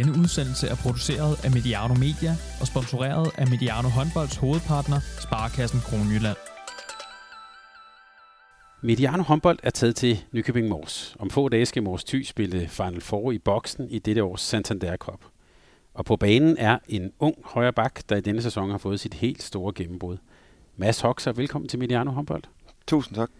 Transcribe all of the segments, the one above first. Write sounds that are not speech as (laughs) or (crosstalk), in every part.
Denne udsendelse er produceret af Mediano Media og sponsoreret af Mediano Håndbolds hovedpartner, Sparkassen Kronjylland. Mediano håndbold er taget til Nykøbing Mors. Om få dage skal Mors Thy spille Final Four i boksen i dette års Santander Cup. Og på banen er en ung højre bak, der i denne sæson har fået sit helt store gennembrud. Mads Hoxer, velkommen til Mediano håndbold. Tusind tak.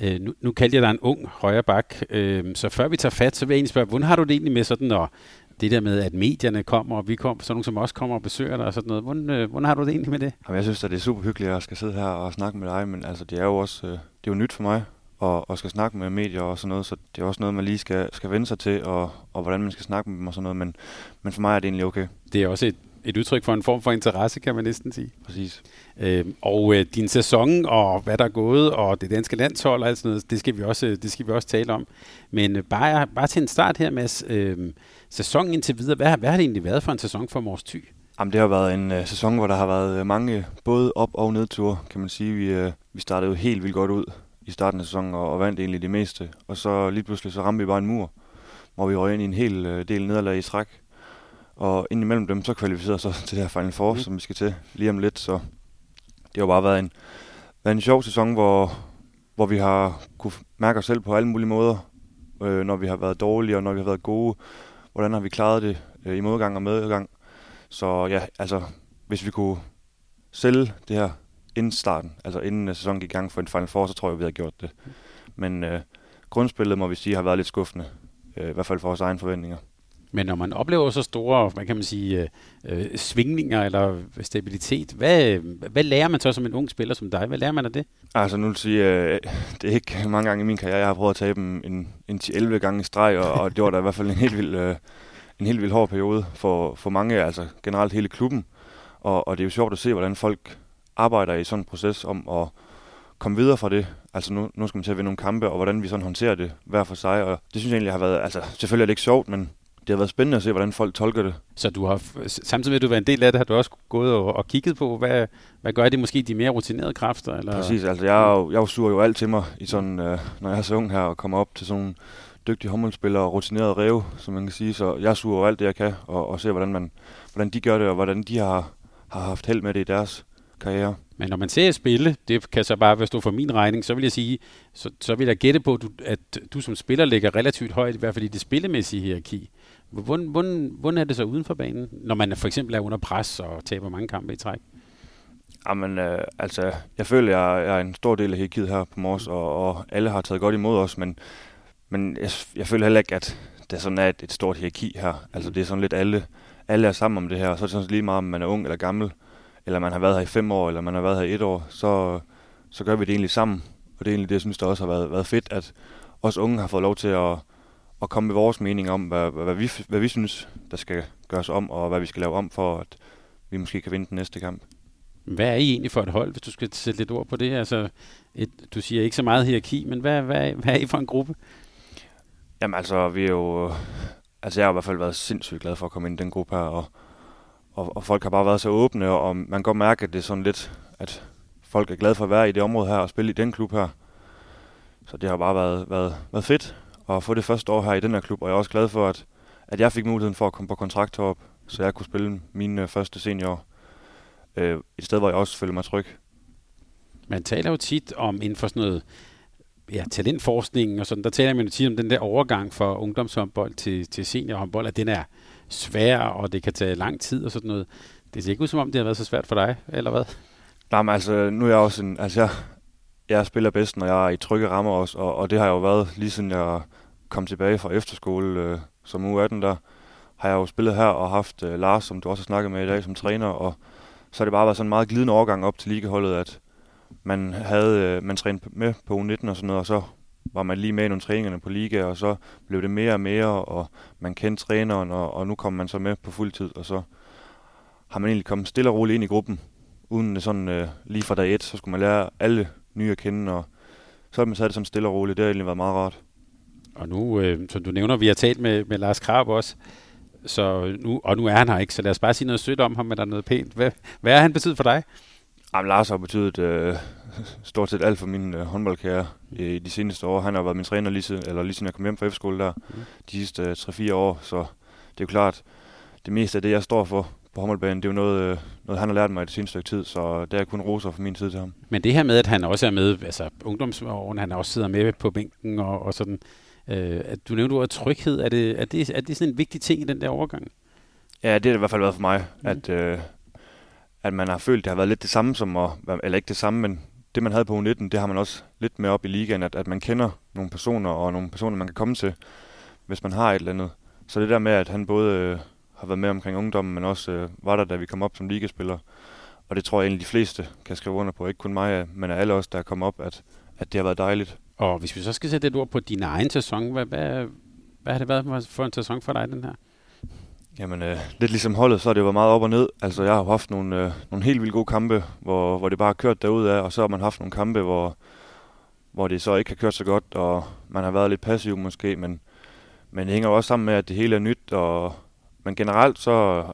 Øh, nu, nu kaldte jeg dig en ung højre bak, øh, så før vi tager fat, så vil jeg egentlig spørge, hvordan har du det egentlig med sådan, og det der med, at medierne kommer, og vi kommer, sådan nogle som os kommer og besøger dig og sådan noget. Hvordan, øh, hvordan har du det egentlig med det? Jamen, jeg synes at det er super hyggeligt, at jeg skal sidde her og snakke med dig, men altså, det er jo også øh, det er jo nyt for mig at, at skal snakke med medier og sådan noget, så det er også noget, man lige skal, skal vende sig til, og, og hvordan man skal snakke med dem og sådan noget, men, men for mig er det egentlig okay. Det er også et, et udtryk for en form for interesse, kan man næsten sige. Præcis. Øh, og øh, din sæson, og hvad der er gået, og det danske landshold og alt sådan noget, det skal vi også, det skal vi også tale om. Men øh, bare, bare til en start her, Mads. Øh, sæsonen indtil videre, hvad, hvad har det egentlig været for en sæson for Mors Thy? Jamen, det har været en uh, sæson, hvor der har været uh, mange både op- og nedture, kan man sige. Vi, uh, vi startede jo helt vildt godt ud i starten af sæsonen og, og vandt egentlig det meste. Og så lige pludselig så ramte vi bare en mur, hvor vi røg ind i en hel uh, del nederlag i træk. Og indimellem dem så kvalificerede så (laughs) til det her Final Four, mm. som vi skal til lige om lidt. Så det har bare været en, været en sjov sæson, hvor, hvor vi har kunne mærke os selv på alle mulige måder. Øh, når vi har været dårlige og når vi har været gode. Hvordan har vi klaret det øh, i modgang og medgang. Så ja, altså hvis vi kunne sælge det her inden starten, altså inden øh, sæsonen gik i gang for en Final Four, så tror jeg, vi havde gjort det. Men øh, grundspillet, må vi sige, har været lidt skuffende. Øh, I hvert fald for vores egne forventninger. Men når man oplever så store, hvad kan man sige, øh, øh, svingninger eller stabilitet, hvad, hvad lærer man så som en ung spiller som dig? Hvad lærer man af det? Altså nu vil sige, øh, det er ikke mange gange i min karriere, jeg har prøvet at tabe en, en, en 10-11 gange i streg, og, og det var da i hvert fald en helt vild, øh, en helt vild hård periode for, for mange, altså generelt hele klubben. Og, og det er jo sjovt at se, hvordan folk arbejder i sådan en proces om at komme videre fra det. Altså nu, nu skal man til at vinde nogle kampe, og hvordan vi sådan håndterer det hver for sig. Og det synes jeg egentlig har været, altså selvfølgelig er det ikke sjovt, men det har været spændende at se, hvordan folk tolker det. Så du har, samtidig med at du var en del af det, har du også gået og, og kigget på, hvad, hvad gør det måske de mere rutinerede kræfter? Eller? Præcis, altså jeg, jo, jeg suger jo alt til mig, i sådan, øh, når jeg er så ung her og kommer op til sådan dygtige håndboldspillere og rutinerede rev, som man kan sige. Så jeg suger jo alt det, jeg kan, og, og ser, hvordan, man, hvordan de gør det, og hvordan de har, har haft held med det i deres karriere. Men når man ser spille, det kan så bare stå for min regning, så vil jeg sige, så, så vil jeg gætte på, at du, at du som spiller ligger relativt højt, i hvert fald i det spillemæssige hierarki. Hvordan, hvordan, hvordan er det så uden for banen, når man for eksempel er under pres og taber mange kampe i træk? Jamen, øh, altså, jeg føler, jeg er en stor del af hierarkiet her på Mors, og, og alle har taget godt imod os, men, men jeg, jeg føler heller ikke, at det sådan er et, et stort hierarki her. Altså, det er sådan lidt alle, alle er sammen om det her, og så er det sådan lige meget, om man er ung eller gammel, eller man har været her i fem år, eller man har været her i et år, så, så gør vi det egentlig sammen. Og det er egentlig det, jeg synes, der også har været, været fedt, at os unge har fået lov til at, at komme med vores mening om, hvad, hvad, vi, hvad vi synes, der skal gøres om, og hvad vi skal lave om for, at vi måske kan vinde den næste kamp. Hvad er I egentlig for et hold, hvis du skal sætte lidt ord på det? Altså, et, du siger ikke så meget hierarki, men hvad, hvad, hvad er I for en gruppe? Jamen altså, vi er jo... Altså, jeg har i hvert fald været sindssygt glad for at komme ind i den gruppe her, og, og, og folk har bare været så åbne, og man kan godt mærke, at det er sådan lidt, at folk er glade for at være i det område her og spille i den klub her. Så det har bare været, været, været fedt at få det første år her i den her klub, og jeg er også glad for, at, at jeg fik muligheden for at komme på kontrakt herop, så jeg kunne spille mine første senior øh, et sted, hvor jeg også føler mig tryg. Man taler jo tit om inden for sådan noget ja, talentforskning og sådan, der taler man jo tit om den der overgang fra ungdomshåndbold til, til seniorhåndbold, at den er svær, og det kan tage lang tid og sådan noget. Det ser ikke ud som om, det har været så svært for dig, eller hvad? Nej, men altså, nu er jeg også en, altså jeg, jeg spiller bedst, når jeg er i trygge rammer også, og, og det har jeg jo været lige siden jeg kom tilbage fra efterskole øh, som U18 der, har jeg jo spillet her og haft øh, Lars, som du også har snakket med i dag, som træner, og så har det bare været sådan en meget glidende overgang op til ligeholdet, at man havde, øh, man trænede med på U19 og sådan noget, og så var man lige med i nogle træningerne på liga, og så blev det mere og mere, og man kendte træneren, og, og nu kom man så med på fuld tid, og så har man egentlig kommet stille og roligt ind i gruppen, uden sådan øh, lige fra dag et, så skulle man lære alle nye at kende, og så har man taget det sådan stille og roligt. Det har egentlig været meget rart. Og nu, øh, som du nævner, vi har talt med, med Lars Krab også, så nu, og nu er han her ikke, så lad os bare sige noget sødt om ham, eller noget pænt. Hvad, hvad er han betydet for dig? Jamen, Lars har betydet øh, stort set alt for min øh, håndboldkarriere i de seneste år. Han har været min træner lige siden, eller lige siden jeg kom hjem fra efterskole der, mm. de sidste øh, 3-4 år, så det er jo klart, det meste af det, jeg står for på håndboldbanen, det er jo noget, øh, noget han har lært mig i det seneste stykke tid, så det er kun roser fra min side til ham. Men det her med, at han også er med, altså ungdomsåren, han også sidder med på bænken og, og sådan, øh, at du nævnte ordet tryghed, er det, er, det, er det sådan en vigtig ting i den der overgang? Ja, det har det i hvert fald været for mig, mm. at, øh, at man har følt, det har været lidt det samme som, at, eller ikke det samme, men det man havde på U19, det har man også lidt med op i ligaen, at, at man kender nogle personer, og nogle personer, man kan komme til, hvis man har et eller andet. Så det der med, at han både øh, har været med omkring ungdommen, men også øh, var der, da vi kom op som ligaspiller. Og det tror jeg egentlig, de fleste kan skrive under på. Ikke kun mig, men alle os, der er kommet op, at, at det har været dejligt. Og hvis vi så skal sætte et ord på din egen sæson, hvad, hvad, hvad har det været for en sæson for dig, den her? Jamen, øh, lidt ligesom holdet, så har det været meget op og ned. Altså, jeg har haft nogle, øh, nogle helt vildt gode kampe, hvor, hvor det bare har kørt derudad, og så har man haft nogle kampe, hvor, hvor det så ikke har kørt så godt, og man har været lidt passiv måske, men, men det hænger også sammen med, at det hele er nyt, og, men generelt så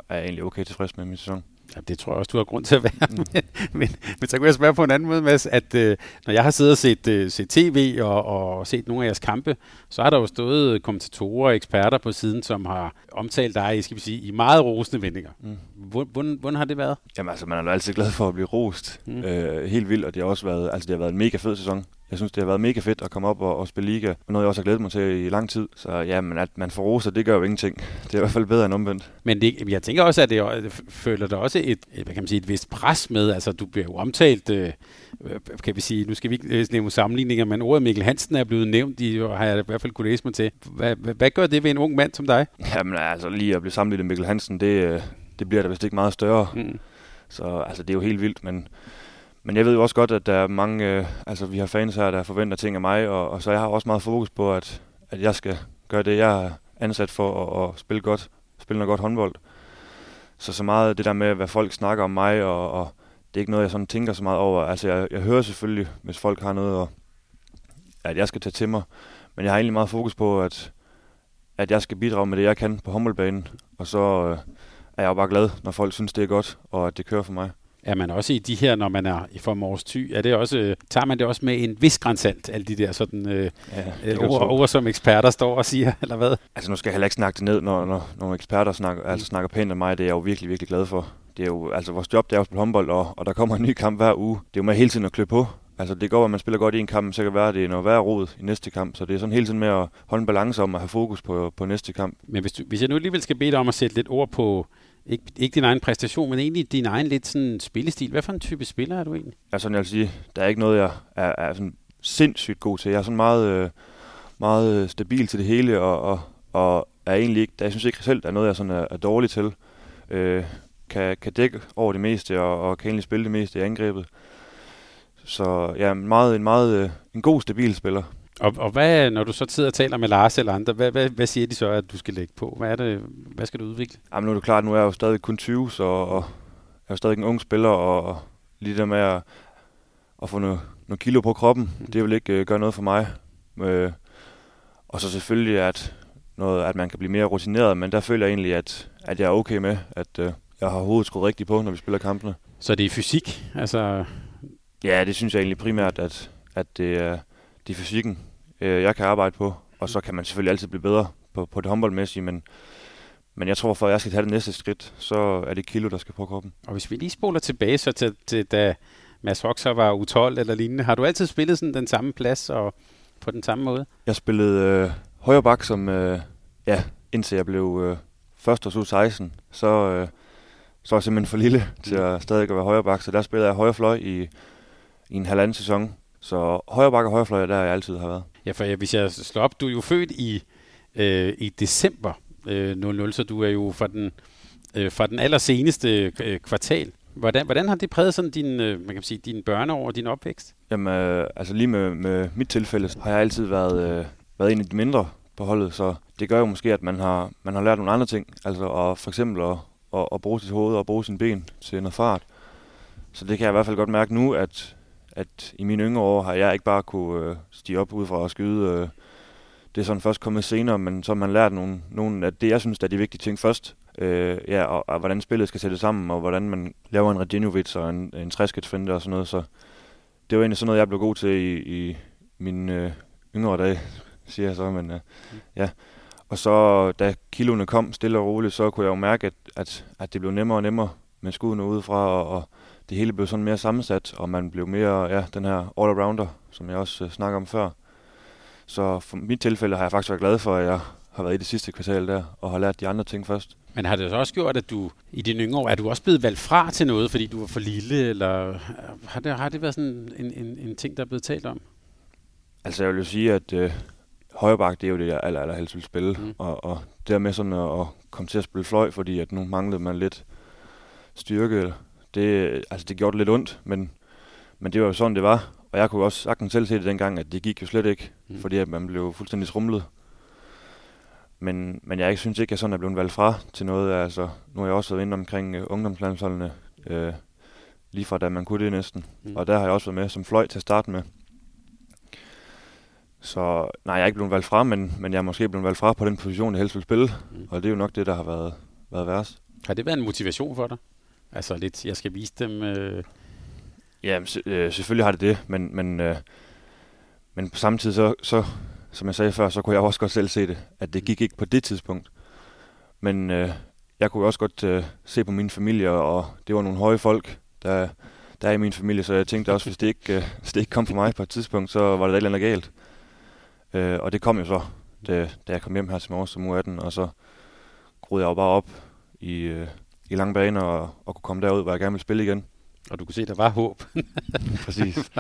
er jeg egentlig okay tilfreds med min sæson. Ja, det tror jeg også, du har grund til at være. Mm. men, (laughs) men, men så kunne jeg spørge på en anden måde, Mads, at øh, når jeg har siddet og set, øh, set tv og, og set nogle af jeres kampe, så har der jo stået kommentatorer og eksperter på siden, som har omtalt dig skal vi sige, i meget rosende vendinger. Mm. Hvordan, hvordan har det været? Jamen altså, man er jo altid glad for at blive rost. Mm. Øh, helt vildt, og det har også været, altså, det har været en mega fed sæson. Jeg synes, det har været mega fedt at komme op og, og spille liga, og noget jeg også har glædet mig til i lang tid. Så ja, men at man får roser, det gør jo ingenting. (laughs) Det er i hvert fald bedre end omvendt. Men det, jeg tænker også, at det føler der også et, hvad kan man sige, et vist pres med. Altså, du bliver jo omtalt, øh, kan vi sige, nu skal vi ikke nævne sammenligninger, men ordet Mikkel Hansen er blevet nævnt, i, har jeg i hvert fald kunne læse mig til. Hvad, hvad, hvad gør det ved en ung mand som dig? (laughs) Jamen altså, lige at blive sammenlignet med Mikkel Hansen, det, øh, det bliver da vist ikke meget større. Mm. Så altså, det er jo helt vildt, men men jeg ved jo også godt, at der er mange, øh, altså vi har fans her, der forventer ting af mig, og, og så jeg har også meget fokus på, at, at jeg skal gøre det, jeg er ansat for at, at spille godt, spille noget godt håndbold. Så så meget det der med, hvad folk snakker om mig, og, og det er ikke noget, jeg sådan tænker så meget over. Altså jeg, jeg hører selvfølgelig, hvis folk har noget, og, at jeg skal tage til mig, men jeg har egentlig meget fokus på, at, at jeg skal bidrage med det, jeg kan på håndboldbanen, og så øh, er jeg jo bare glad, når folk synes, det er godt, og at det kører for mig. Er man også i de her, når man er i Mors Ty, er det også, øh, tager man det også med en vis grænsalt, alle de der sådan, øh, ja, øh, ord, ord, som eksperter står og siger, eller hvad? Altså nu skal jeg heller ikke snakke det ned, når, når nogle eksperter snakker, altså snakker pænt om mig, det er jeg jo virkelig, virkelig glad for. Det er jo, altså vores job, det er at spille håndbold, og, og der kommer en ny kamp hver uge. Det er jo med hele tiden at klø på. Altså det går, at man spiller godt i en kamp, så kan det være, at det er noget værre rod i næste kamp. Så det er sådan hele tiden med at holde en balance om at have fokus på, på næste kamp. Men hvis, du, hvis jeg nu alligevel skal bede dig om at sætte lidt ord på, ikke, ikke din egen præstation, men egentlig din egen lidt sådan spillestil. Hvad for en type spiller er du egentlig? Altså, jeg vil sige, der er ikke noget, jeg er, er sådan sindssygt god til. Jeg er sådan meget, øh, meget øh, stabil til det hele, og, og, og er egentlig ikke, jeg synes ikke selv, der er noget, jeg sådan er, er dårlig til. Øh, kan, kan dække over det meste, og, og kan egentlig spille det meste i angrebet. Så ja, meget, en meget øh, en god, stabil spiller. Og, og hvad, når du så sidder og taler med Lars eller andre, hvad, hvad, hvad siger de så, at du skal lægge på? Hvad, er det, hvad skal du udvikle? Jamen nu er det klart, nu er jeg jo stadig kun 20, så og jeg er jo stadig en ung spiller, og, lige der med at, at få noget, noget kilo på kroppen, mm. det vil ikke uh, gøre noget for mig. Uh, og så selvfølgelig, at, noget, at man kan blive mere rutineret, men der føler jeg egentlig, at, at jeg er okay med, at uh, jeg har hovedet skruet rigtigt på, når vi spiller kampene. Så det er fysik? Altså... Ja, det synes jeg egentlig primært, at, at det er, det er fysikken, øh, jeg kan arbejde på. Og så kan man selvfølgelig altid blive bedre på, på det håndboldmæssige, men, men jeg tror, for at jeg skal tage det næste skridt, så er det kilo, der skal på kroppen. Og hvis vi lige spoler tilbage så til, til da Mads Hoxer var U12 eller lignende, har du altid spillet sådan den samme plads og på den samme måde? Jeg spillede øh, højre bak, som, øh, ja, indtil jeg blev øh, først og 16, så, øh, så var jeg simpelthen for lille til at stadig at være højre bak, så der spillede jeg højre fløj i, i en halvanden sæson. Så højre bakke og højre fløj, der jeg altid har været. Ja, for ja, hvis jeg slår op, du er jo født i, øh, i december øh, 00, så du er jo fra den, øh, fra den allerseneste øh, kvartal. Hvordan, hvordan har det præget sådan din, øh, man kan sige, din børneår og din opvækst? Jamen, øh, altså lige med, med mit tilfælde, har jeg altid været, øh, været en af de mindre på holdet, så det gør jo måske, at man har, man har lært nogle andre ting. Altså at for eksempel at, at, at bruge sit hoved og bruge sine ben til noget fart. Så det kan jeg i hvert fald godt mærke nu, at at i mine yngre år har jeg ikke bare kunne øh, stige op ud fra at skyde. Øh, det er sådan først kommet senere, men så har man lært nogle, nogle af det, jeg synes, der er de vigtige ting først. Øh, ja, og, og, hvordan spillet skal sættes sammen, og hvordan man laver en Radinovic og en, en træsketsfinde og sådan noget. Så det var egentlig sådan noget, jeg blev god til i, i mine øh, yngre dage, (laughs) siger jeg så. Men øh, ja. Og så da kiloene kom stille og roligt, så kunne jeg jo mærke, at, at, at det blev nemmere og nemmere med skuddene udefra, og, og det hele blev sådan mere sammensat, og man blev mere, ja, den her all-arounder, som jeg også uh, snakker om før. Så for mit tilfælde har jeg faktisk været glad for, at jeg har været i det sidste kvartal der, og har lært de andre ting først. Men har det så også gjort, at du i dine yngre år, er du også blevet valgt fra til noget, fordi du var for lille, eller har det, har det været sådan en, en, en ting, der er blevet talt om? Altså jeg vil jo sige, at øh, højreback, det er jo det, jeg aller, aller helst vil spille. Mm. Og, og dermed sådan at, at komme til at spille fløj, fordi at nu manglede man lidt styrke. Det, altså det gjorde det lidt ondt, men, men det var jo sådan, det var. Og jeg kunne også sagtens selv se det dengang, at det gik jo slet ikke, mm. fordi at man blev fuldstændig rumlet. Men, men jeg synes ikke, at jeg sådan er blevet valgt fra til noget. Altså, nu har jeg også været inde omkring uh, ungdomslandsholdene, uh, lige fra da man kunne det næsten. Mm. Og der har jeg også været med som fløj til at starte med. Så nej, jeg er ikke blevet valgt fra, men, men jeg er måske blevet valgt fra på den position, jeg helst vil spille. Mm. Og det er jo nok det, der har været, været værst. Har det været en motivation for dig? Altså lidt, jeg skal vise dem... Øh... Ja, øh, selvfølgelig har det det, men, men, øh, men på samme tid, så, så, som jeg sagde før, så kunne jeg også godt selv se det, at det gik ikke på det tidspunkt. Men øh, jeg kunne også godt øh, se på min familie, og det var nogle høje folk, der, der er i min familie, så jeg tænkte også, hvis det ikke, øh, (laughs) hvis det ikke kom for mig på et tidspunkt, så var det et eller andet galt. Øh, og det kom jo så, da, da jeg kom hjem her til morges som U18, og så groede jeg jo bare op i, øh, i lange baner og, og kunne komme derud, hvor jeg gerne ville spille igen. Og du kunne se, der var håb. (laughs) Præcis. (laughs)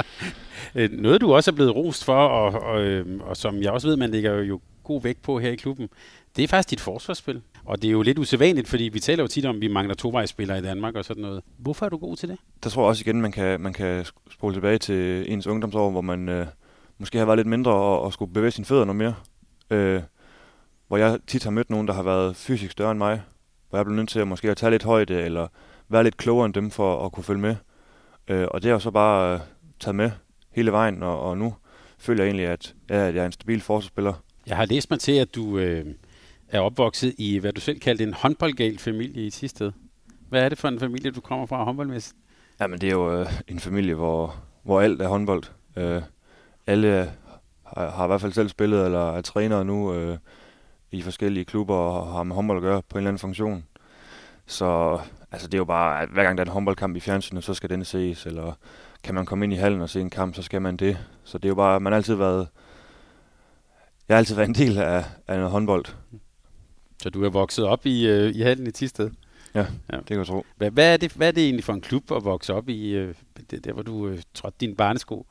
Øh, noget, du også er blevet rost for, og, og, øhm, og som jeg også ved, man lægger jo god vægt på her i klubben, det er faktisk dit forsvarsspil. Og det er jo lidt usædvanligt, fordi vi taler jo tit om, at vi mangler tovejsspillere i Danmark og sådan noget. Hvorfor er du god til det? Der tror jeg også igen, man kan, man kan spole tilbage til ens ungdomsår, hvor man øh, måske har været lidt mindre og, og skulle bevæge sine fødder noget mere. Øh, hvor jeg tit har mødt nogen, der har været fysisk større end mig, hvor jeg blev nødt til at måske at tage lidt højde, eller være lidt klogere end dem for at kunne følge med. Øh, og det har jeg så bare øh, taget med hele vejen, og, og nu føler jeg egentlig, at, ja, at jeg er en stabil forsvarsspiller. Jeg har læst mig til, at du øh, er opvokset i, hvad du selv kaldte en håndboldgal familie i Tisted. Hvad er det for en familie, du kommer fra håndboldmæssigt? Jamen, det er jo øh, en familie, hvor, hvor alt er håndbold. Øh, alle har, har i hvert fald selv spillet, eller er trænere nu øh, i forskellige klubber, og har med håndbold at gøre på en eller anden funktion. Så altså, det er jo bare, at hver gang der er en håndboldkamp i fjernsynet, så skal den ses, eller kan man komme ind i hallen og se en kamp, så skal man det. Så det er jo bare, man har altid været, jeg har altid været en del af, af noget håndbold. Så du er vokset op i, øh, i hallen i Tisted? Ja, ja, det kan jeg tro. Hvad, hvad, er det, hvad er det egentlig for en klub at vokse op i, øh, det, der hvor du øh, trådte din barnesko?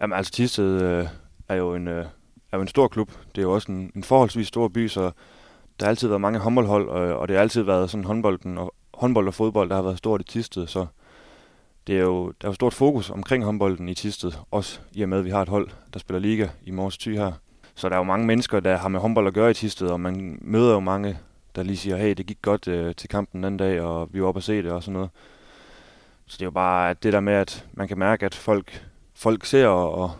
Jamen altså Tisted øh, er, jo en, øh, er jo en stor klub. Det er jo også en, en forholdsvis stor by, så der har altid været mange håndboldhold, og, og det har altid været sådan håndbolden og, håndbold og fodbold, der har været stort i Tisted, så det er jo, der er jo stort fokus omkring håndbolden i Tisted, også i og med, at vi har et hold, der spiller liga i Mors Thy her. Så der er jo mange mennesker, der har med håndbold at gøre i Tisted, og man møder jo mange, der lige siger, hey, det gik godt øh, til kampen den anden dag, og vi var oppe og se det og sådan noget. Så det er jo bare det der med, at man kan mærke, at folk, folk ser og, og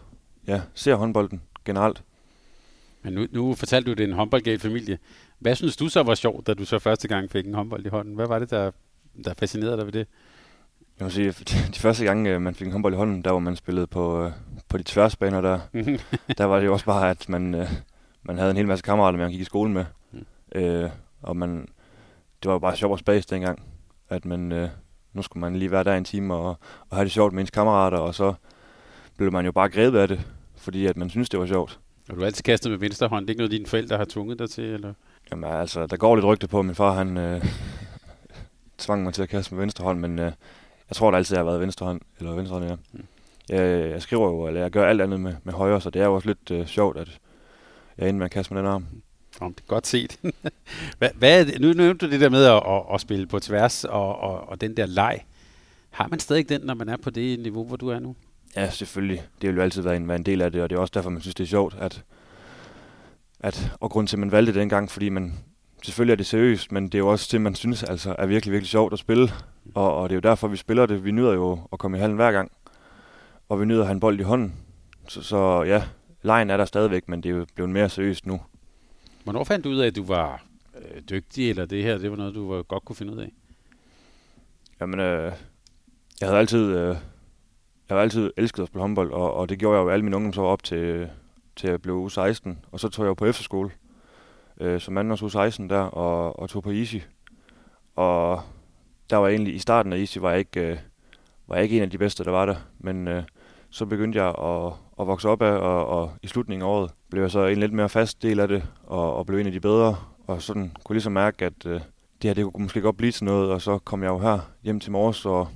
ja, ser håndbolden generelt. Men nu, nu fortalte du, det er en håndboldgal familie. Hvad synes du så var sjovt, da du så første gang fik en håndbold i hånden? Hvad var det, der, der fascinerede dig ved det? Jeg må sige, de første gange, øh, man fik en håndbold i hånden, der var man spillet på, øh, på de tværsbaner der. (laughs) der var det jo også bare, at man, øh, man havde en hel masse kammerater, man gik i skole med. Mm. Øh, og man, det var jo bare sjovt og spas dengang, at man, øh, nu skulle man lige være der en time og, og have det sjovt med ens kammerater, og så blev man jo bare grebet af det, fordi at man synes det var sjovt. Og du har altid kastet med venstre hånd. Det er ikke noget, dine forældre har tvunget dig til, eller? Jamen altså, der går lidt rygte på, at min far han øh, tvang mig til at kaste med venstre hånd, men øh, jeg tror, det altid har været venstre hånd, eller venstre hånd, ja. Mm. Jeg, jeg skriver jo, eller jeg gør alt andet med, med højre, så det er jo også lidt øh, sjovt, at jeg ender med at kaste med den arm. Oh, det er godt set. (laughs) hvad, hvad det? Nu nævnte du det der med at, at, at spille på tværs og, og, og den der leg. Har man stadig den, når man er på det niveau, hvor du er nu? Ja, selvfølgelig. Det vil jo altid være en, være en del af det, og det er også derfor, man synes, det er sjovt, at, at og grund til, at man valgte det dengang, fordi man, selvfølgelig er det seriøst, men det er jo også det, man synes altså er virkelig, virkelig sjovt at spille, og, og det er jo derfor, vi spiller det. Vi nyder jo at komme i hallen hver gang, og vi nyder at have en bold i hånden. Så, så ja, lejen er der stadigvæk, men det er jo blevet mere seriøst nu. Hvornår fandt du ud af, at du var øh, dygtig, eller det her, det var noget, du var, godt kunne finde ud af? Jamen, øh, jeg havde altid, øh, jeg har altid elsket at spille håndbold, og, og det gjorde jeg jo alle mine ungdomsår op til, til jeg blev U16. og så tog jeg jo på efterskole. øh, som anden u 16 der, og, og tog på Easy. Og der var egentlig, i starten af Easy var jeg ikke, øh, var jeg ikke en af de bedste, der var der. Men øh, så begyndte jeg at, at vokse op af, og, og i slutningen af året blev jeg så en lidt mere fast del af det, og, og blev en af de bedre. Og sådan kunne ligesom mærke, at øh, det her det kunne måske godt blive til noget, og så kom jeg jo her hjem til morges, og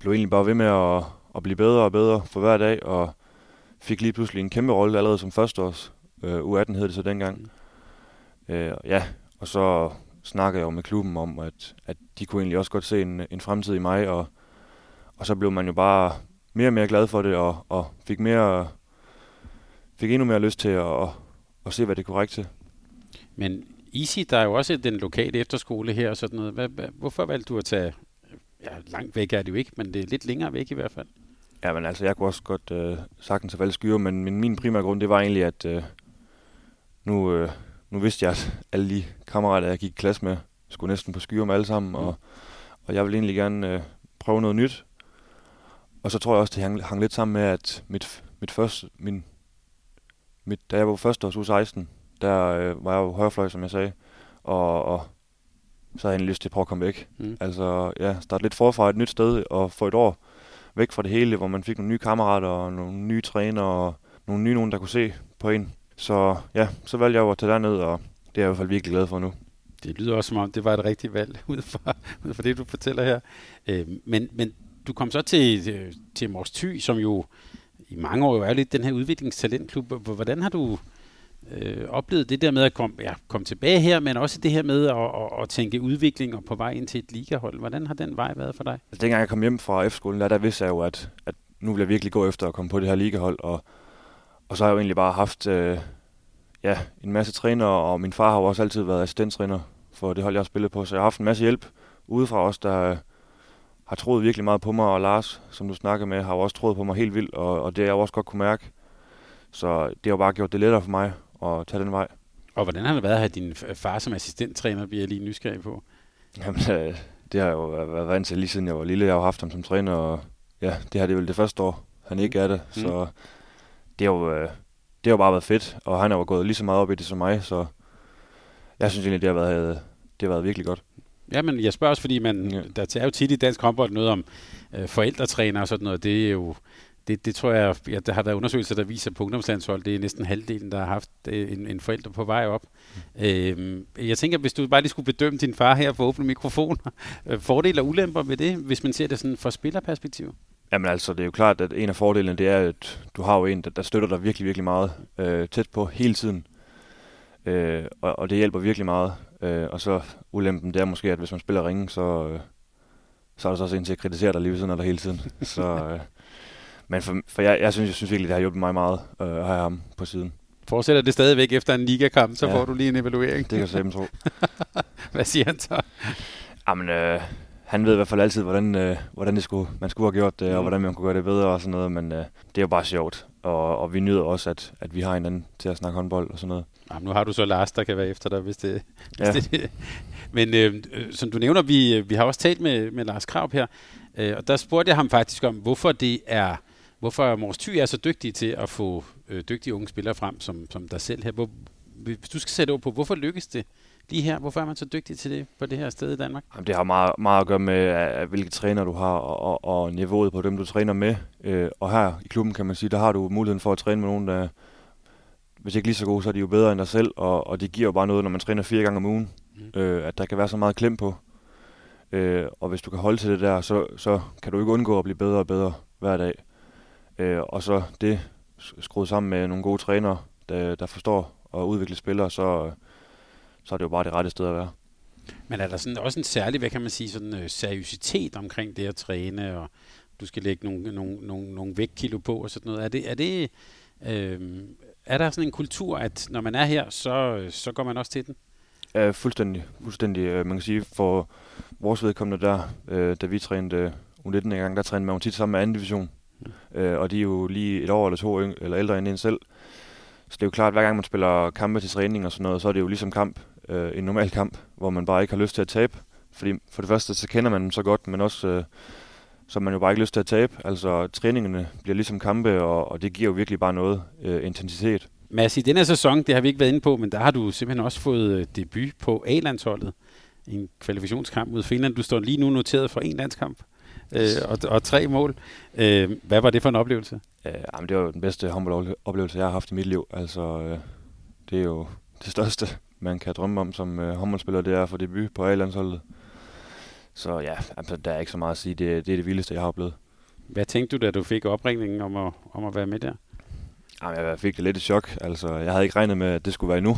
blev egentlig bare ved med at, at blive bedre og bedre for hver dag, og fik lige pludselig en kæmpe rolle allerede som førsteårs. Øh, U18 hed det så dengang. Øh, ja, og så snakkede jeg jo med klubben om, at, at de kunne egentlig også godt se en, en fremtid i mig, og, og så blev man jo bare mere og mere glad for det, og, og fik, mere, fik endnu mere lyst til at, at, at se, hvad det kunne række til. Men Easy, der er jo også den lokale efterskole her og sådan noget. Hvad, hvad, hvorfor valgte du at tage, ja, langt væk er det jo ikke, men det er lidt længere væk i hvert fald? Ja, men altså, jeg kunne også godt øh, sagtens have valgt Skyre, men min, min primære grund, det var egentlig, at øh, nu, øh, nu vidste jeg, at alle de kammerater, jeg gik i klasse med, skulle næsten på Skyre med alle sammen, mm. og, og jeg ville egentlig gerne øh, prøve noget nyt. Og så tror jeg også, det hang, hang lidt sammen med, at mit, mit første, min, mit, da jeg var første års 16 der øh, var jeg jo højrefløj, som jeg sagde, og, og så havde jeg egentlig lyst til at prøve at komme væk. Mm. Altså, ja, starte lidt forfra et nyt sted, og få et år væk fra det hele, hvor man fik nogle nye kammerater, og nogle nye træner, og nogle nye nogen, der kunne se på en. Så ja, så valgte jeg jo at tage derned, og det er jeg i hvert fald virkelig glad for nu. Det lyder også som om, det var et rigtigt valg, (laughs) ud fra, ud fra det, du fortæller her. Øh, men, men du kom så til, øh, til Mors Thy, som jo i mange år jo er lidt den her udviklingstalentklub. Hvordan har du øh, oplevet det der med at komme, ja, komme tilbage her, men også det her med at, at, at tænke udvikling og på vej ind til et ligahold. Hvordan har den vej været for dig? Altså, dengang jeg kom hjem fra F-skolen, der, der vidste jeg jo, at, at nu vil jeg virkelig gå efter at komme på det her ligahold, og, og så har jeg jo egentlig bare haft øh, ja, en masse trænere, og min far har jo også altid været assistenttræner for det hold, jeg har spillet på, så jeg har haft en masse hjælp udefra os, der har troet virkelig meget på mig, og Lars, som du snakker med, har jo også troet på mig helt vildt, og, og det har jeg også godt kunne mærke. Så det har jo bare gjort det lettere for mig at tage den vej. Og hvordan har det været at have din far som assistenttræner, bliver jeg lige nysgerrig på? Jamen, øh, det har jeg jo været vant til lige siden jeg var lille. Jeg har haft ham som træner, og ja, det har det vel det første år, han ikke er det. Mm. Så det har jo, øh, det har jo bare været fedt, og han har jo gået lige så meget op i det som mig, så jeg synes egentlig, det har været, det har været virkelig godt. Ja, men jeg spørger også, fordi man, ja. der er jo tit i dansk håndbold noget om øh, forældretræner og sådan noget. Det er jo det, det tror jeg, ja, der har været undersøgelser, der viser på ungdomslandshold, det er næsten halvdelen, der har haft øh, en, en forælder på vej op. Mm. Øhm, jeg tænker, hvis du bare lige skulle bedømme din far her for åbne mikrofoner, øh, fordele og ulemper ved det, hvis man ser det sådan fra spillerperspektiv? Jamen altså, det er jo klart, at en af fordelene, det er, at du har jo en, der, der støtter dig virkelig, virkelig meget øh, tæt på hele tiden. Øh, og, og det hjælper virkelig meget. Øh, og så ulempen, det er måske, at hvis man spiller ringen, så, øh, så er der så også en til at kritisere dig lige ved siden af dig hele tiden. (laughs) så, øh, men for, for jeg, jeg, synes, jeg synes virkelig, det har hjulpet mig meget øh, at have ham på siden. Fortsætter det stadigvæk efter en ligakamp, så ja, får du lige en evaluering. Det kan jeg tro. (laughs) Hvad siger han så? Jamen, øh, han ved i hvert fald altid, hvordan, øh, hvordan det skulle, man skulle have gjort det, mm. og hvordan man kunne gøre det bedre og sådan noget, men øh, det er jo bare sjovt. Og, og vi nyder også, at, at vi har en anden til at snakke håndbold og sådan noget. Jamen, nu har du så Lars, der kan være efter dig, hvis det, ja. hvis det (laughs) Men øh, øh, som du nævner, vi, vi har også talt med, med Lars Krav her, øh, og der spurgte jeg ham faktisk om, hvorfor det er hvorfor Mors Thy er så dygtig til at få øh, dygtige unge spillere frem, som, som dig selv her. Hvor, hvis du skal sætte ord på, hvorfor lykkes det lige her? Hvorfor er man så dygtig til det på det her sted i Danmark? Jamen, det har meget, meget at gøre med, hvilke træner du har, og, og, og niveauet på dem, du træner med. Øh, og her i klubben, kan man sige, der har du muligheden for at træne med nogen, der hvis ikke lige så gode, så er de jo bedre end dig selv, og, og det giver jo bare noget, når man træner fire gange om ugen, mm. øh, at der kan være så meget klem på. Øh, og hvis du kan holde til det der, så, så kan du ikke undgå at blive bedre og bedre hver dag. Øh, og så det skruet sammen med nogle gode trænere, der, der forstår at udvikle spillere, så, så er det jo bare det rette sted at være. Men er der sådan også en særlig, hvad kan man sige, sådan uh, seriøsitet omkring det at træne, og du skal lægge nogle, nogle, nogle, nogle vægtkilo på og sådan noget. Er det, er det øh, er der sådan en kultur, at når man er her, så, så går man også til den? Ja, fuldstændig. fuldstændig. Øh, man kan sige, for vores vedkommende der, øh, da vi trænede U19 en gang, der trænede man jo tit sammen med anden division. Øh, og de er jo lige et år eller to eller ældre end en selv. Så det er jo klart, at hver gang man spiller kampe til træning og sådan noget, så er det jo ligesom kamp, øh, en normal kamp, hvor man bare ikke har lyst til at tabe. Fordi for det første, så kender man dem så godt, men også øh, så man jo bare ikke lyst til at tabe. Altså træningerne bliver ligesom kampe, og, og det giver jo virkelig bare noget øh, intensitet. Mads, i den her sæson, det har vi ikke været inde på, men der har du simpelthen også fået øh, debut på A-landsholdet. En kvalifikationskamp mod Finland. Du står lige nu noteret for en landskamp øh, og, og tre mål. Øh, hvad var det for en oplevelse? Øh, jamen, det var jo den bedste håndboldoplevelse, jeg har haft i mit liv. Altså, øh, det er jo det største, man kan drømme om som øh, håndboldspiller, det er at få debut på A-landsholdet. Så ja, altså, der er ikke så meget at sige. Det, det er det vildeste, jeg har oplevet. Hvad tænkte du, da du fik opringningen om at, om at være med der? Jamen, jeg fik det lidt et chok. Altså, jeg havde ikke regnet med, at det skulle være nu.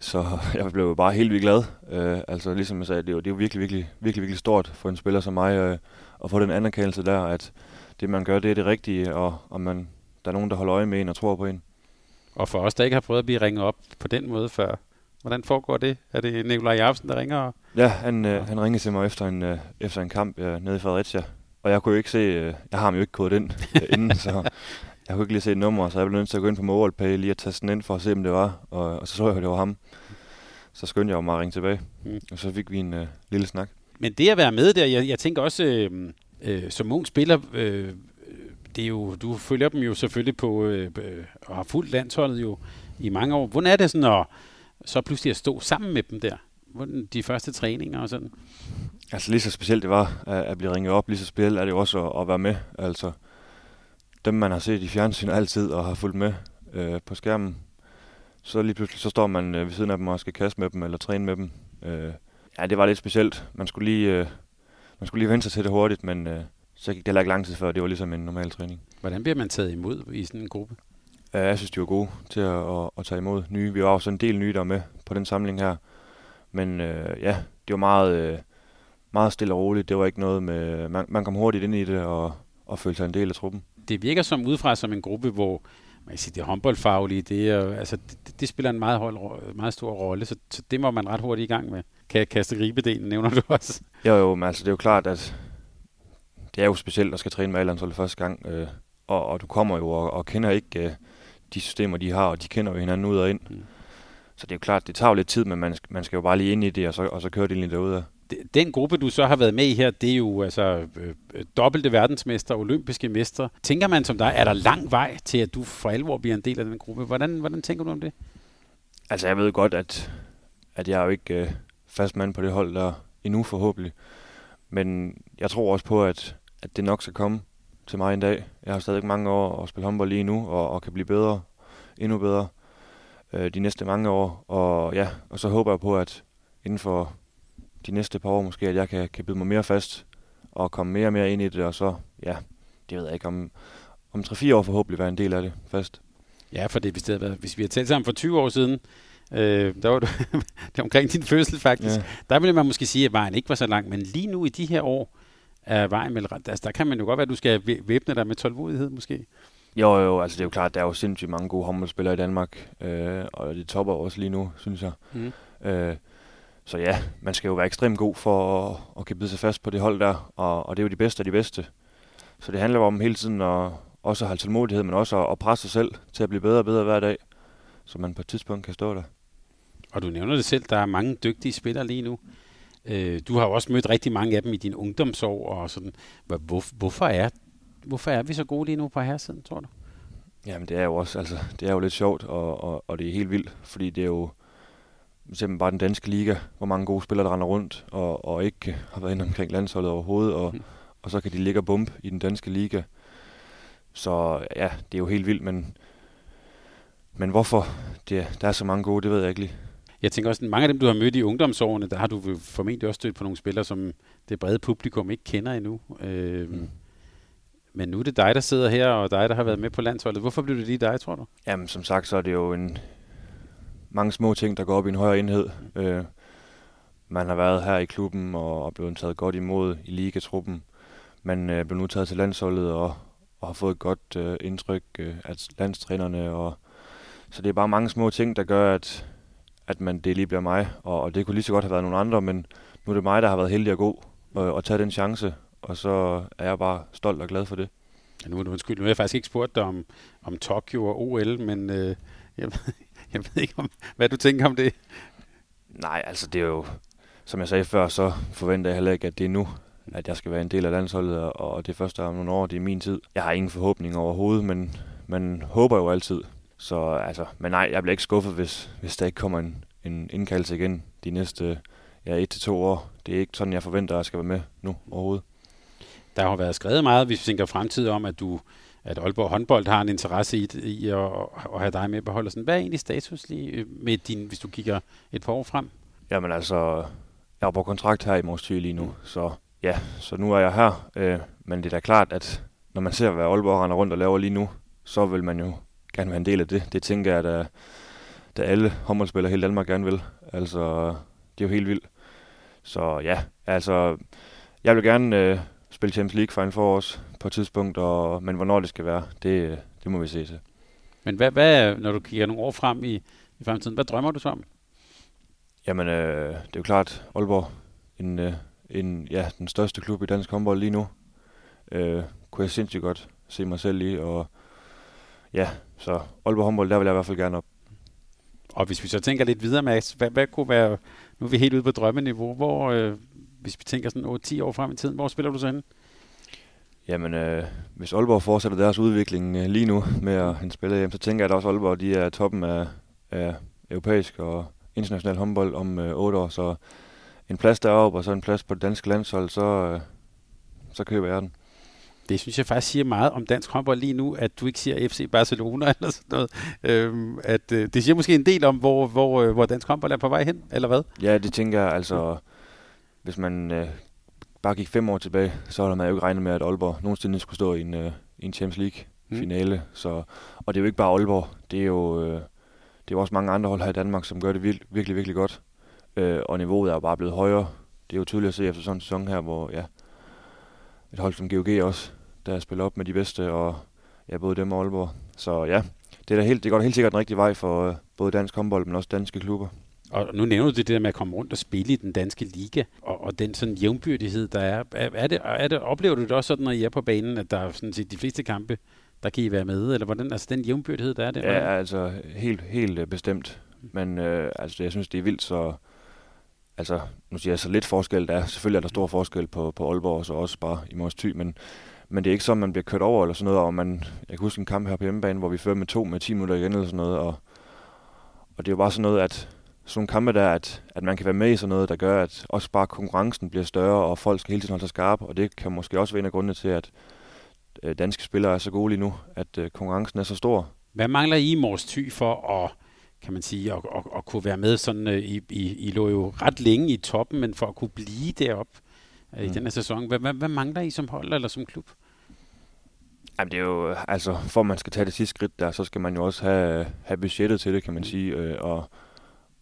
Så (laughs) jeg blev bare helt vildt glad. Uh, altså, ligesom jeg sagde, det er jo, det er jo virkelig, virkelig, virkelig, virkelig stort for en spiller som mig uh, at få den anerkendelse der, at det, man gør, det er det rigtige, og, og man, der er nogen, der holder øje med en og tror på en. Og for os, der ikke har prøvet at blive ringet op på den måde før, hvordan foregår det? Er det Nikolaj Jacobsen, der ringer? Ja, han, uh, han ringede til mig efter en, uh, efter en kamp uh, nede i Fredericia, og jeg kunne jo ikke se, uh, jeg har ham jo ikke kodet ind uh, (laughs) inden, så jeg kunne ikke lige se et nummer, så jeg blev nødt til at gå ind på MobilePay lige at tage den ind for at se, om det var. Og, og så så jeg, at det var ham. Så skyndte jeg mig at ringe tilbage, mm. og så fik vi en øh, lille snak. Men det at være med der, jeg, jeg tænker også, øh, øh, som ung spiller, øh, det er jo, du følger dem jo selvfølgelig på, øh, øh, og har fuldt landsholdet jo i mange år. Hvordan er det sådan at så pludselig at stå sammen med dem der? De første træninger og sådan? Altså lige så specielt det var at blive ringet op, lige så specielt er det jo også at, at være med. Altså, dem, man har set i fjernsyn altid og har fulgt med øh, på skærmen, så lige pludselig så står man øh, ved siden af dem og skal kaste med dem eller træne med dem. Øh, ja, det var lidt specielt. Man skulle lige, øh, man skulle lige vente sig til det hurtigt, men øh, så gik det heller ikke lang tid før, det var ligesom en normal træning. Hvordan bliver man taget imod i sådan en gruppe? Ja, jeg synes, de var gode til at, at, at tage imod nye. Vi var også en del nye, der med på den samling her. Men øh, ja, det var meget, øh, meget stille og roligt. Det var ikke noget med... Man, man kom hurtigt ind i det og, og følte sig en del af truppen det virker som udefra som en gruppe, hvor man kan sige, det håndboldfaglige, det, er, altså, det, det spiller en meget, hold, meget stor rolle, så, så det må man ret hurtigt i gang med. Kan jeg kaste gribedelen, nævner du også? Jo, jo, men altså, det er jo klart, at det er jo specielt at skal træne med A-landsholdet første gang, øh, og, og du kommer jo og, og kender ikke øh, de systemer, de har, og de kender jo hinanden ud og ind. Mm. Så det er jo klart, det tager jo lidt tid, men man, man skal jo bare lige ind i det, og så, og så kører det lige derude den gruppe, du så har været med i her, det er jo altså øh, øh dobbelte verdensmester, olympiske mester. Tænker man som dig, er der lang vej til, at du for alvor bliver en del af den gruppe? Hvordan, hvordan tænker du om det? Altså, jeg ved godt, at, at jeg er jo ikke øh, fast mand på det hold der endnu forhåbentlig. Men jeg tror også på, at, at det nok skal komme til mig en dag. Jeg har stadig mange år at spille håndbold lige nu, og, og kan blive bedre, endnu bedre øh, de næste mange år. Og ja, og så håber jeg på, at inden for de næste par år måske, at jeg kan, kan byde mig mere fast og komme mere og mere ind i det, og så, ja, det ved jeg ikke, om, om 3-4 år forhåbentlig være en del af det fast. Ja, for det, hvis, det været, hvis vi har talt sammen for 20 år siden, øh, der var du, (laughs) det omkring din fødsel faktisk, ja. der ville man måske sige, at vejen ikke var så lang, men lige nu i de her år, er vejen med, altså, der kan man jo godt være, at du skal væbne dig med tålmodighed måske. Jo, jo, altså det er jo klart, der er jo sindssygt mange gode håndboldspillere i Danmark, øh, og det topper også lige nu, synes jeg. Mm. Øh, så ja, man skal jo være ekstremt god for at, at kan bide sig fast på det hold der, og, og det er jo de bedste af de bedste. Så det handler om hele tiden at også have tålmodighed, men også at, at presse sig selv til at blive bedre og bedre hver dag, så man på et tidspunkt kan stå der. Og du nævner det selv, der er mange dygtige spillere lige nu. Øh, du har jo også mødt rigtig mange af dem i din ungdomsår og sådan. Hvor, hvorfor, er, hvorfor er vi så gode lige nu på herresiden, tror du? Jamen det er jo også, altså, det er jo lidt sjovt, og, og, og det er helt vildt, fordi det er jo, simpelthen bare den danske liga, hvor mange gode spillere, der render rundt, og, og ikke har været inde omkring landsholdet overhovedet, og, mm. og så kan de ligge og bumpe i den danske liga. Så ja, det er jo helt vildt, men, men hvorfor det, der er så mange gode, det ved jeg ikke lige. Jeg tænker også, at mange af dem, du har mødt i ungdomsårene, der har du formentlig også stødt på nogle spillere, som det brede publikum ikke kender endnu. Øh, mm. Men nu er det dig, der sidder her, og dig, der har været med på landsholdet. Hvorfor blev det lige dig, tror du? Jamen, som sagt, så er det jo en, mange små ting, der går op i en højere enhed. Øh, man har været her i klubben og, og blevet taget godt imod i ligatruppen. Man øh, blev nu taget til landsholdet og, og har fået et godt øh, indtryk øh, af landstrænerne. Og, så det er bare mange små ting, der gør, at, at man, det lige bliver mig. Og, og det kunne lige så godt have været nogle andre, men nu er det mig, der har været heldig og god øh, og, og tage den chance. Og så er jeg bare stolt og glad for det. Ja, nu er du undskyld, nu har jeg faktisk ikke spurgt dig om, om Tokyo og OL, men øh, jeg, jeg ved ikke, om, hvad du tænker om det. Nej, altså det er jo, som jeg sagde før, så forventer jeg heller ikke, at det er nu, at jeg skal være en del af landsholdet, og det første om nogle år, det er min tid. Jeg har ingen forhåbninger overhovedet, men man håber jo altid. Så altså, men nej, jeg bliver ikke skuffet, hvis, hvis der ikke kommer en, en indkaldelse igen de næste ja, et til to år. Det er ikke sådan, jeg forventer, at jeg skal være med nu overhovedet. Der har været skrevet meget, hvis vi tænker fremtid om, at du at Aalborg håndbold har en interesse i, i at, at have dig med på holdet. Hvad er egentlig status lige øh, med din, hvis du kigger et par år frem? Jamen altså, jeg er på kontrakt her i Mors lige nu, så ja, så nu er jeg her. Øh, men det er da klart, at når man ser, hvad Aalborg render rundt og laver lige nu, så vil man jo gerne være en del af det. Det tænker jeg, at, øh, da alle håndboldspillere hele Danmark gerne vil. Altså, det er jo helt vildt. Så ja, altså, jeg vil gerne øh, spille Champions League Final for os på et tidspunkt, og, men hvornår det skal være, det, det må vi se til. Men hvad, hvad, når du kigger nogle år frem i, i fremtiden, hvad drømmer du så om? Jamen, øh, det er jo klart, Aalborg, en, øh, en, ja, den største klub i dansk håndbold lige nu, øh, kunne jeg sindssygt godt se mig selv i, og ja, så Aalborg håndbold, der vil jeg i hvert fald gerne op. Og hvis vi så tænker lidt videre, Mads, hvad, hvad kunne være, nu er vi helt ude på drømmeniveau, hvor, øh, hvis vi tænker sådan 10 år frem i tiden, hvor spiller du så henne? Jamen, øh, hvis Aalborg fortsætter deres udvikling øh, lige nu med at han spiller hjem, så tænker jeg, at også Aalborg de er toppen af, af europæisk og international håndbold om øh, 8 år. Så en plads deroppe, og så en plads på det danske landshold, så, øh, så køber jeg den. Det synes jeg faktisk siger meget om dansk håndbold lige nu, at du ikke siger FC Barcelona (laughs) eller sådan noget. Øhm, at, øh, det siger måske en del om, hvor, hvor, øh, hvor dansk håndbold er på vej hen, eller hvad? Ja, det tænker jeg. Altså, hvis man øh, bare gik fem år tilbage, så havde man jo ikke regnet med, at Aalborg nogensinde skulle stå i en, øh, i en Champions League-finale. Mm. Så, og det er jo ikke bare Aalborg. Det er jo, øh, det er jo også mange andre hold her i Danmark, som gør det virkelig, virkelig, virkelig godt. Øh, og niveauet er jo bare blevet højere. Det er jo tydeligt at se efter sådan en sæson her, hvor ja, et hold som GOG også, der spiller op med de bedste, og ja, både dem og Aalborg. Så ja, det, er da helt, det går da helt sikkert den rigtige vej for øh, både dansk håndbold, men også danske klubber. Og nu nævner du det der med at komme rundt og spille i den danske liga, og, og den sådan jævnbyrdighed, der er. Er, er, det, er det, oplever du det også sådan, når I er på banen, at der er sådan set de fleste kampe, der kan I være med? Eller hvordan, altså den jævnbyrdighed, der er det? Ja, altså helt, helt øh, bestemt. Men øh, altså, jeg synes, det er vildt, så altså, nu siger jeg så lidt forskel, der er selvfølgelig er der stor forskel på, på Aalborg, og så også bare i Mors Thy, men, men det er ikke sådan, man bliver kørt over eller sådan noget, og man, jeg kan huske en kamp her på hjemmebane, hvor vi fører med to med 10 minutter igen eller sådan noget, og, og det er jo bare sådan noget, at sådan nogle kampe der, at, at man kan være med i sådan noget, der gør, at også bare konkurrencen bliver større, og folk skal hele tiden holde sig skarpe, og det kan måske også være en af grundene til, at øh, danske spillere er så gode lige nu, at øh, konkurrencen er så stor. Hvad mangler I i Mors Thy for at, kan man sige, at, at, at kunne være med sådan, øh, I, I, I lå jo ret længe i toppen, men for at kunne blive derop mm. i den her sæson, hvad, hvad, hvad mangler I som hold eller som klub? Jamen det er jo, altså for at man skal tage det sidste skridt der, så skal man jo også have, have budgettet til det, kan man mm. sige, og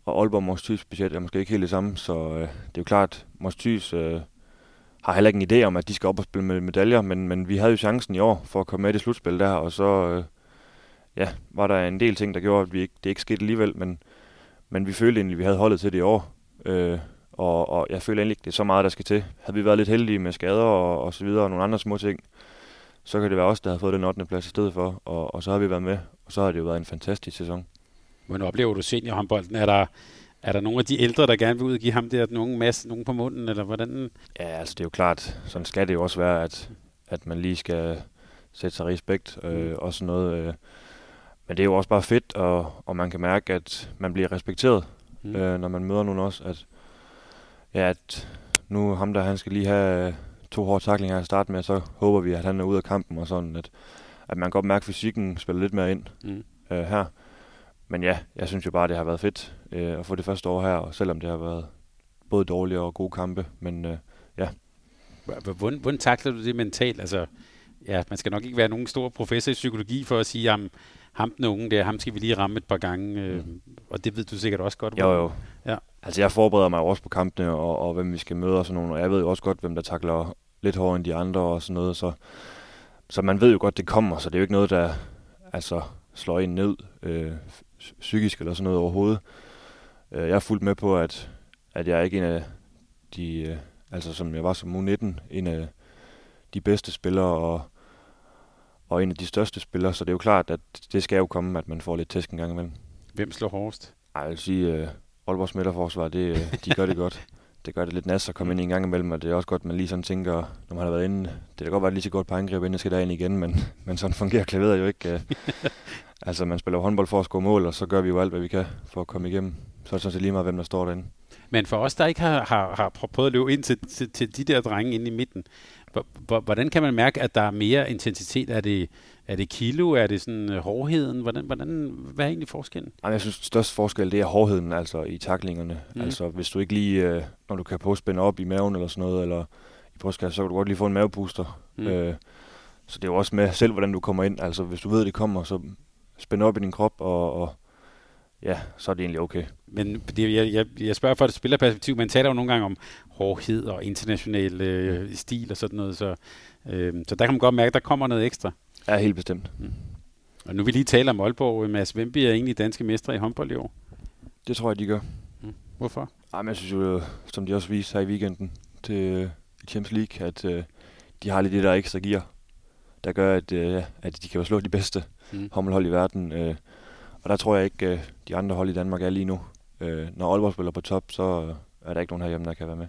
og Aalborg Mors Thys budget er måske ikke helt det samme, så øh, det er jo klart, Mors Thys øh, har heller ikke en idé om, at de skal op og spille med medaljer, men, men vi havde jo chancen i år for at komme med i det slutspil der, og så øh, ja, var der en del ting, der gjorde, at vi ikke, det ikke skete alligevel, men, men vi følte egentlig, at vi havde holdet til det i år, øh, og, og jeg føler egentlig ikke, det er så meget, der skal til. Havde vi været lidt heldige med skader og, og så videre, og nogle andre små ting, så kan det være os, der har fået den 8. plads i stedet for, og, og så har vi været med, og så har det jo været en fantastisk sæson. Hvordan oplever du seniorhåndbolden? Er der, er der nogle af de ældre, der gerne vil udgive ham der nogen masse, nogen på munden, eller hvordan? Ja, altså det er jo klart, sådan skal det jo også være, at, at man lige skal sætte sig respekt øh, mm. og sådan noget. Øh. Men det er jo også bare fedt, og, og man kan mærke, at man bliver respekteret, mm. øh, når man møder nogen også. At, ja, at nu ham der, han skal lige have to hårde taklinger at starte med, så håber vi, at han er ude af kampen og sådan, at, at man kan godt mærke, at fysikken spiller lidt mere ind mm. øh, her men ja, jeg synes jo bare, det har været fedt øh, at få det første år her, og selvom det har været både dårlige og gode kampe, men øh, ja. Hvordan, hvordan takler du det mentalt? Altså, ja, man skal nok ikke være nogen stor professor i psykologi for at sige, at ham den unge der, ham skal vi lige ramme et par gange, øh, mm. og det ved du sikkert også godt. Jo, jo. Ja. Altså, jeg forbereder mig også på kampene, og, og hvem vi skal møde og sådan nogle, og jeg ved jo også godt, hvem der takler lidt hårdere end de andre og sådan noget, så, så man ved jo godt, det kommer, så det er jo ikke noget, der altså, slår en ned øh, psykisk eller sådan noget overhovedet. Øh, jeg er fuldt med på, at, at jeg er ikke en af de, øh, altså som jeg var som U19, en af de bedste spillere og, og en af de største spillere, så det er jo klart, at det skal jo komme, at man får lidt tæsk en gang imellem. Hvem slår hårdest? Ej, jeg vil sige, uh, Aalborgs midterforsvar, det, de gør det godt. (laughs) det gør det lidt næst at komme ind i en gang imellem, og det er også godt, at man lige sådan tænker, når man har været inde, det kan godt være lige så godt på angreb, inden jeg skal derind igen, men, men sådan fungerer klaveret jo ikke. Øh. (laughs) altså, man spiller håndbold for at score mål, og så gør vi jo alt, hvad vi kan for at komme igennem. Så er det sådan set lige meget, hvem der står derinde. Men for os, der ikke har, har, har prøvet at løbe ind til, til, til de der drenge inde i midten, hvordan kan man mærke, at der er mere intensitet? Er det, er det kilo? Er det sådan uh, hårdheden? Hvordan, hvordan, hvad er egentlig forskellen? Jeg synes, at største forskel det er hårdheden altså i taklingerne. Mm. Altså hvis du ikke lige, uh, når du kan på spænde op i maven eller sådan noget, eller i brystkassen, så kan du godt lige få en mavebooster. Mm. Uh, så det er jo også med selv, hvordan du kommer ind. Altså hvis du ved, at det kommer, så spænd op i din krop, og, og ja, så er det egentlig okay. Men det, jeg, jeg, jeg spørger for et spillerperspektiv, man taler jo nogle gange om hårdhed og international øh, stil og sådan noget, så, øh, så der kan man godt mærke, at der kommer noget ekstra. Ja, helt bestemt. Mm. Og nu vil lige tale om Aalborg. Mads Vemby er egentlig danske mestre i håndbold i år. Det tror jeg, de gør. Mm. Hvorfor? Ej, men jeg synes jo, som de også viste her i weekenden til øh, Champions League, at øh, de har lidt det der ekstra gear, der gør, at, øh, at de kan jo slå de bedste mm. håndboldhold i verden. Øh, og der tror jeg ikke, øh, de andre hold i Danmark er lige nu. Øh, når Aalborg spiller på top, så er der ikke nogen herhjemme, der kan være med.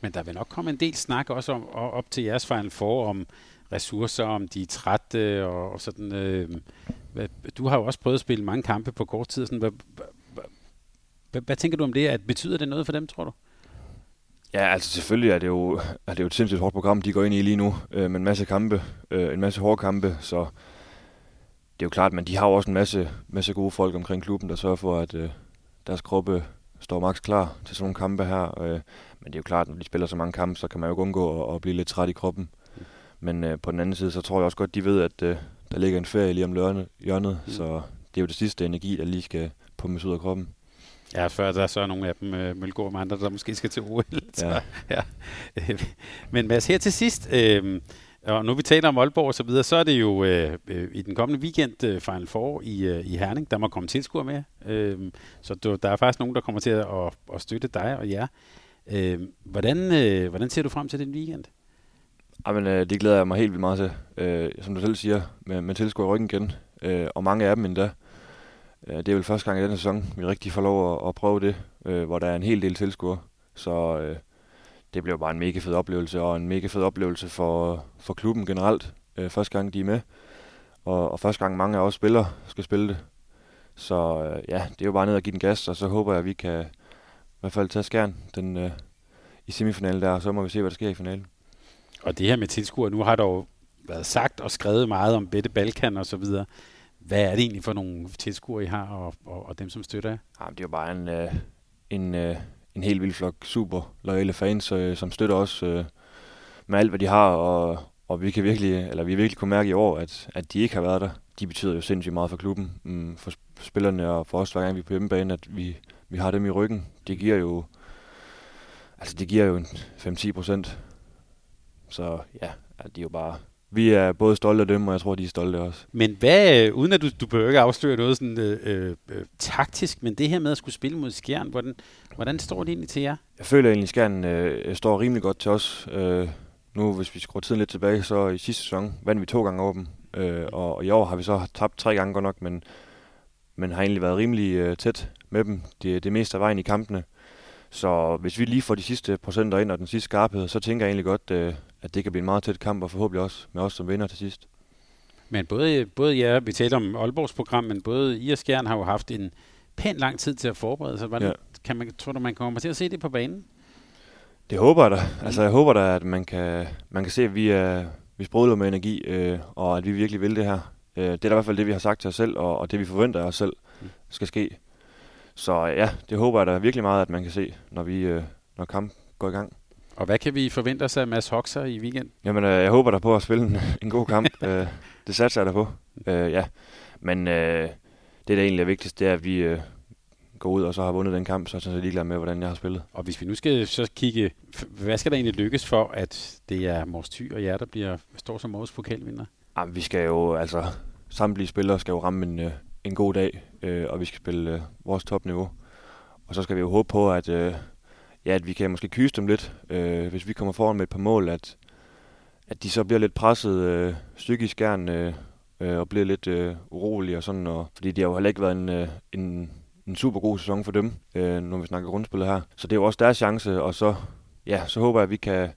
Men der vil nok komme en del snak også om, op til jeres Final for om ressourcer, om de er trætte og, og sådan. Øh, hvad, du har jo også prøvet at spille mange kampe på kort tid. Sådan, hvad, hvad, hvad, hvad tænker du om det? At betyder det noget for dem, tror du? Ja, altså selvfølgelig er det jo, er det jo et sindssygt hårdt program, de går ind i lige nu, øh, med en masse kampe, øh, en masse hårde kampe, så det er jo klart, men de har jo også en masse, masse gode folk omkring klubben, der sørger for, at øh, deres kroppe står max klar til sådan nogle kampe her. Øh, men det er jo klart, når de spiller så mange kampe, så kan man jo ikke undgå at, at blive lidt træt i kroppen. Men øh, på den anden side, så tror jeg også godt, de ved, at øh, der ligger en ferie lige om lørne, hjørnet, mm. så det er jo det sidste energi, der lige skal pumpes ud af kroppen. Ja, før der så er nogle af dem, øh, Mølgaard og andre, der måske skal til OL. Så, ja. ja. (laughs) Men Mads, her til sidst, øh, og nu vi taler om Aalborg og så videre, så er det jo øh, øh, i den kommende weekend øh, Final Four i, øh, i Herning, der må komme tilskuere med. Øh, så du, der er faktisk nogen, der kommer til at, at, at støtte dig og jer. Øh, hvordan, øh, hvordan ser du frem til den weekend? Jamen, øh, det glæder jeg mig helt vildt meget til. Øh, som du selv siger, med, med tilskuer ryggen igen, øh, og mange af dem endda. Øh, det er vel første gang i denne sæson, vi rigtig får lov at, at prøve det, øh, hvor der er en hel del tilskuere. Så øh, det bliver bare en mega fed oplevelse, og en mega fed oplevelse for, for klubben generelt. Øh, første gang de er med, og, og første gang mange af os spillere skal spille det. Så øh, ja, det er jo bare ned og give den gas, og så håber jeg, at vi kan i hvert fald tage skærn den, øh, i semifinalen der, og så må vi se, hvad der sker i finalen. Og det her med tilskuer, nu har der jo været sagt og skrevet meget om Bette Balkan og så videre. Hvad er det egentlig for nogle tilskuere, I har, og, og, og dem, som støtter jer? Jamen, det er jo bare en, øh, en, øh, en helt vild flok super lojale fans, øh, som støtter os øh, med alt, hvad de har, og, og vi kan virkelig, eller vi virkelig kunne mærke i år, at, at de ikke har været der. De betyder jo sindssygt meget for klubben, mm, for spillerne og for os, hver gang vi er på hjemmebane, at vi, vi har dem i ryggen. Det giver jo, altså det giver jo 5-10 procent så ja, altså, de er jo bare... Vi er både stolte af dem, og jeg tror, de er stolte af os. Men hvad, uden at du, du behøver ikke afsløre noget sådan øh, øh, taktisk, men det her med at skulle spille mod Skjern, hvordan, hvordan står det egentlig til jer? Jeg føler egentlig, at Skjern øh, står rimelig godt til os. Øh, nu, hvis vi skruer tiden lidt tilbage, så i sidste sæson vandt vi to gange over dem. Øh, og, og i år har vi så tabt tre gange godt nok, men, men har egentlig været rimelig øh, tæt med dem det, det meste af vejen i kampene. Så hvis vi lige får de sidste procenter ind og den sidste skarphed, så tænker jeg egentlig godt, øh, at det kan blive en meget tæt kamp, og forhåbentlig også med os som vinder til sidst. Men både, både ja, vi taler om Aalborgs program, men både I og Skjern har jo haft en pæn lang tid til at forberede sig. Hvordan, ja. kan man, tror du, man kommer til at se det på banen? Det håber jeg da. Altså, jeg håber da, at man kan, man kan se, at vi, er, vi sprudler med energi, øh, og at vi virkelig vil det her. Øh, det er da i hvert fald det, vi har sagt til os selv, og, og det vi forventer af os selv mm. skal ske. Så ja, det håber jeg da virkelig meget, at man kan se, når vi øh, når kamp går i gang. Og hvad kan vi forvente os af Mads Hoxer i weekend? Jamen, øh, jeg håber der på at spille en, (laughs) en god kamp. (laughs) øh, det satser jeg der på. Øh, ja. Men øh, det, der egentlig er vigtigst, det er, at vi øh, går ud og så har vundet den kamp, så er jeg ligeglad med, hvordan jeg har spillet. Og hvis vi nu skal så kigge, hvad skal der egentlig lykkes for, at det er Mors Thy og jer, der bliver, står som årets pokalvinder? Jamen, vi skal jo, altså, samtlige spillere skal jo ramme en, øh, en god dag, øh, og vi skal spille øh, vores topniveau. Og så skal vi jo håbe på, at, øh, ja, at vi kan måske kyse dem lidt, øh, hvis vi kommer foran med et par mål, at, at de så bliver lidt presset øh, psykisk gerne, øh, øh, og bliver lidt øh, urolige og sådan, og, fordi de har jo heller ikke været en, øh, en, en super god sæson for dem, øh, når vi snakker grundspillet her. Så det er jo også deres chance, og så, ja, så håber jeg, at vi kan,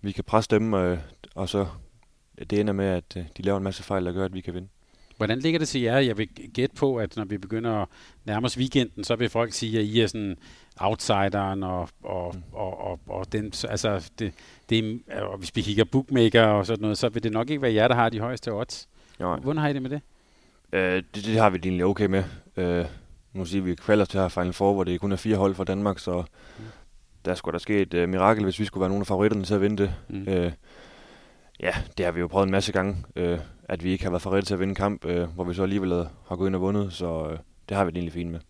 vi kan presse dem, øh, og så det ender med, at øh, de laver en masse fejl, der gør, at vi kan vinde. Hvordan ligger det til jer? Jeg vil gætte på, at når vi begynder at nærme os weekenden, så vil folk sige, at I er sådan outsideren, og, og, mm. og, og, og den, altså det, det, og hvis vi kigger bookmaker og sådan noget, så vil det nok ikke være jer, der har de højeste odds. Nej. Hvordan har I det med det? Øh, det, det har vi egentlig okay med. Øh, nu siger vi, kvalder til her Final Four, hvor det kun er fire hold fra Danmark, så mm. der skulle der ske et uh, mirakel, hvis vi skulle være nogle af favoritterne til at vinde det. Mm. Øh, ja, det har vi jo prøvet en masse gange, øh, at vi ikke har været favoritter til at vinde en kamp, øh, hvor vi så alligevel har gået ind og vundet, så øh, det har vi det egentlig fint med.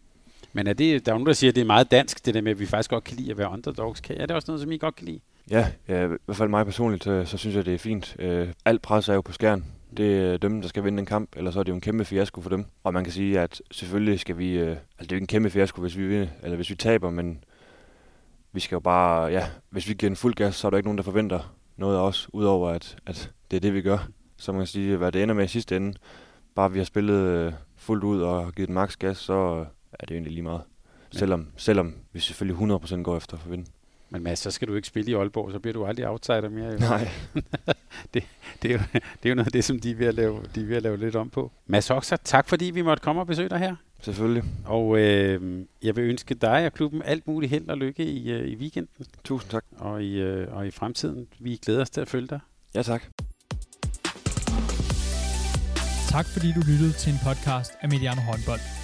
Men er det, der er nogen, der siger, at det er meget dansk, det der med, at vi faktisk godt kan lide at være underdogs. Er det også noget, som I godt kan lide? Ja, ja i hvert fald mig personligt, så, så synes jeg, det er fint. Øh, alt pres er jo på skærn. Det er øh, dem, der skal vinde en kamp, eller så er det jo en kæmpe fiasko for dem. Og man kan sige, at selvfølgelig skal vi... Øh, altså, det er jo ikke en kæmpe fiasko, hvis vi vinder, eller hvis vi taber, men vi skal jo bare... Ja, hvis vi giver en fuld gas, så er der ikke nogen, der forventer noget af os, udover at, at det er det, vi gør. Så man kan sige, hvad det ender med i sidste ende, bare vi har spillet øh, fuldt ud og givet den maks gas, så øh, er det egentlig lige meget. Selvom, selvom vi selvfølgelig 100% går efter for at vinde. Men Mads, så skal du ikke spille i Aalborg, så bliver du aldrig outsider mere. Nej. (laughs) det, det, er jo, det er jo noget af det, som de er ved at lave, de er ved at lave lidt om på. Mads Oxer, tak fordi vi måtte komme og besøge dig her. Selvfølgelig. Og øh, jeg vil ønske dig og klubben alt muligt held og lykke i, øh, i weekenden. Tusind tak. Og i, øh, og i fremtiden. Vi glæder os til at følge dig. Ja, tak. Tak fordi du lyttede til en podcast af Mediano Håndbold.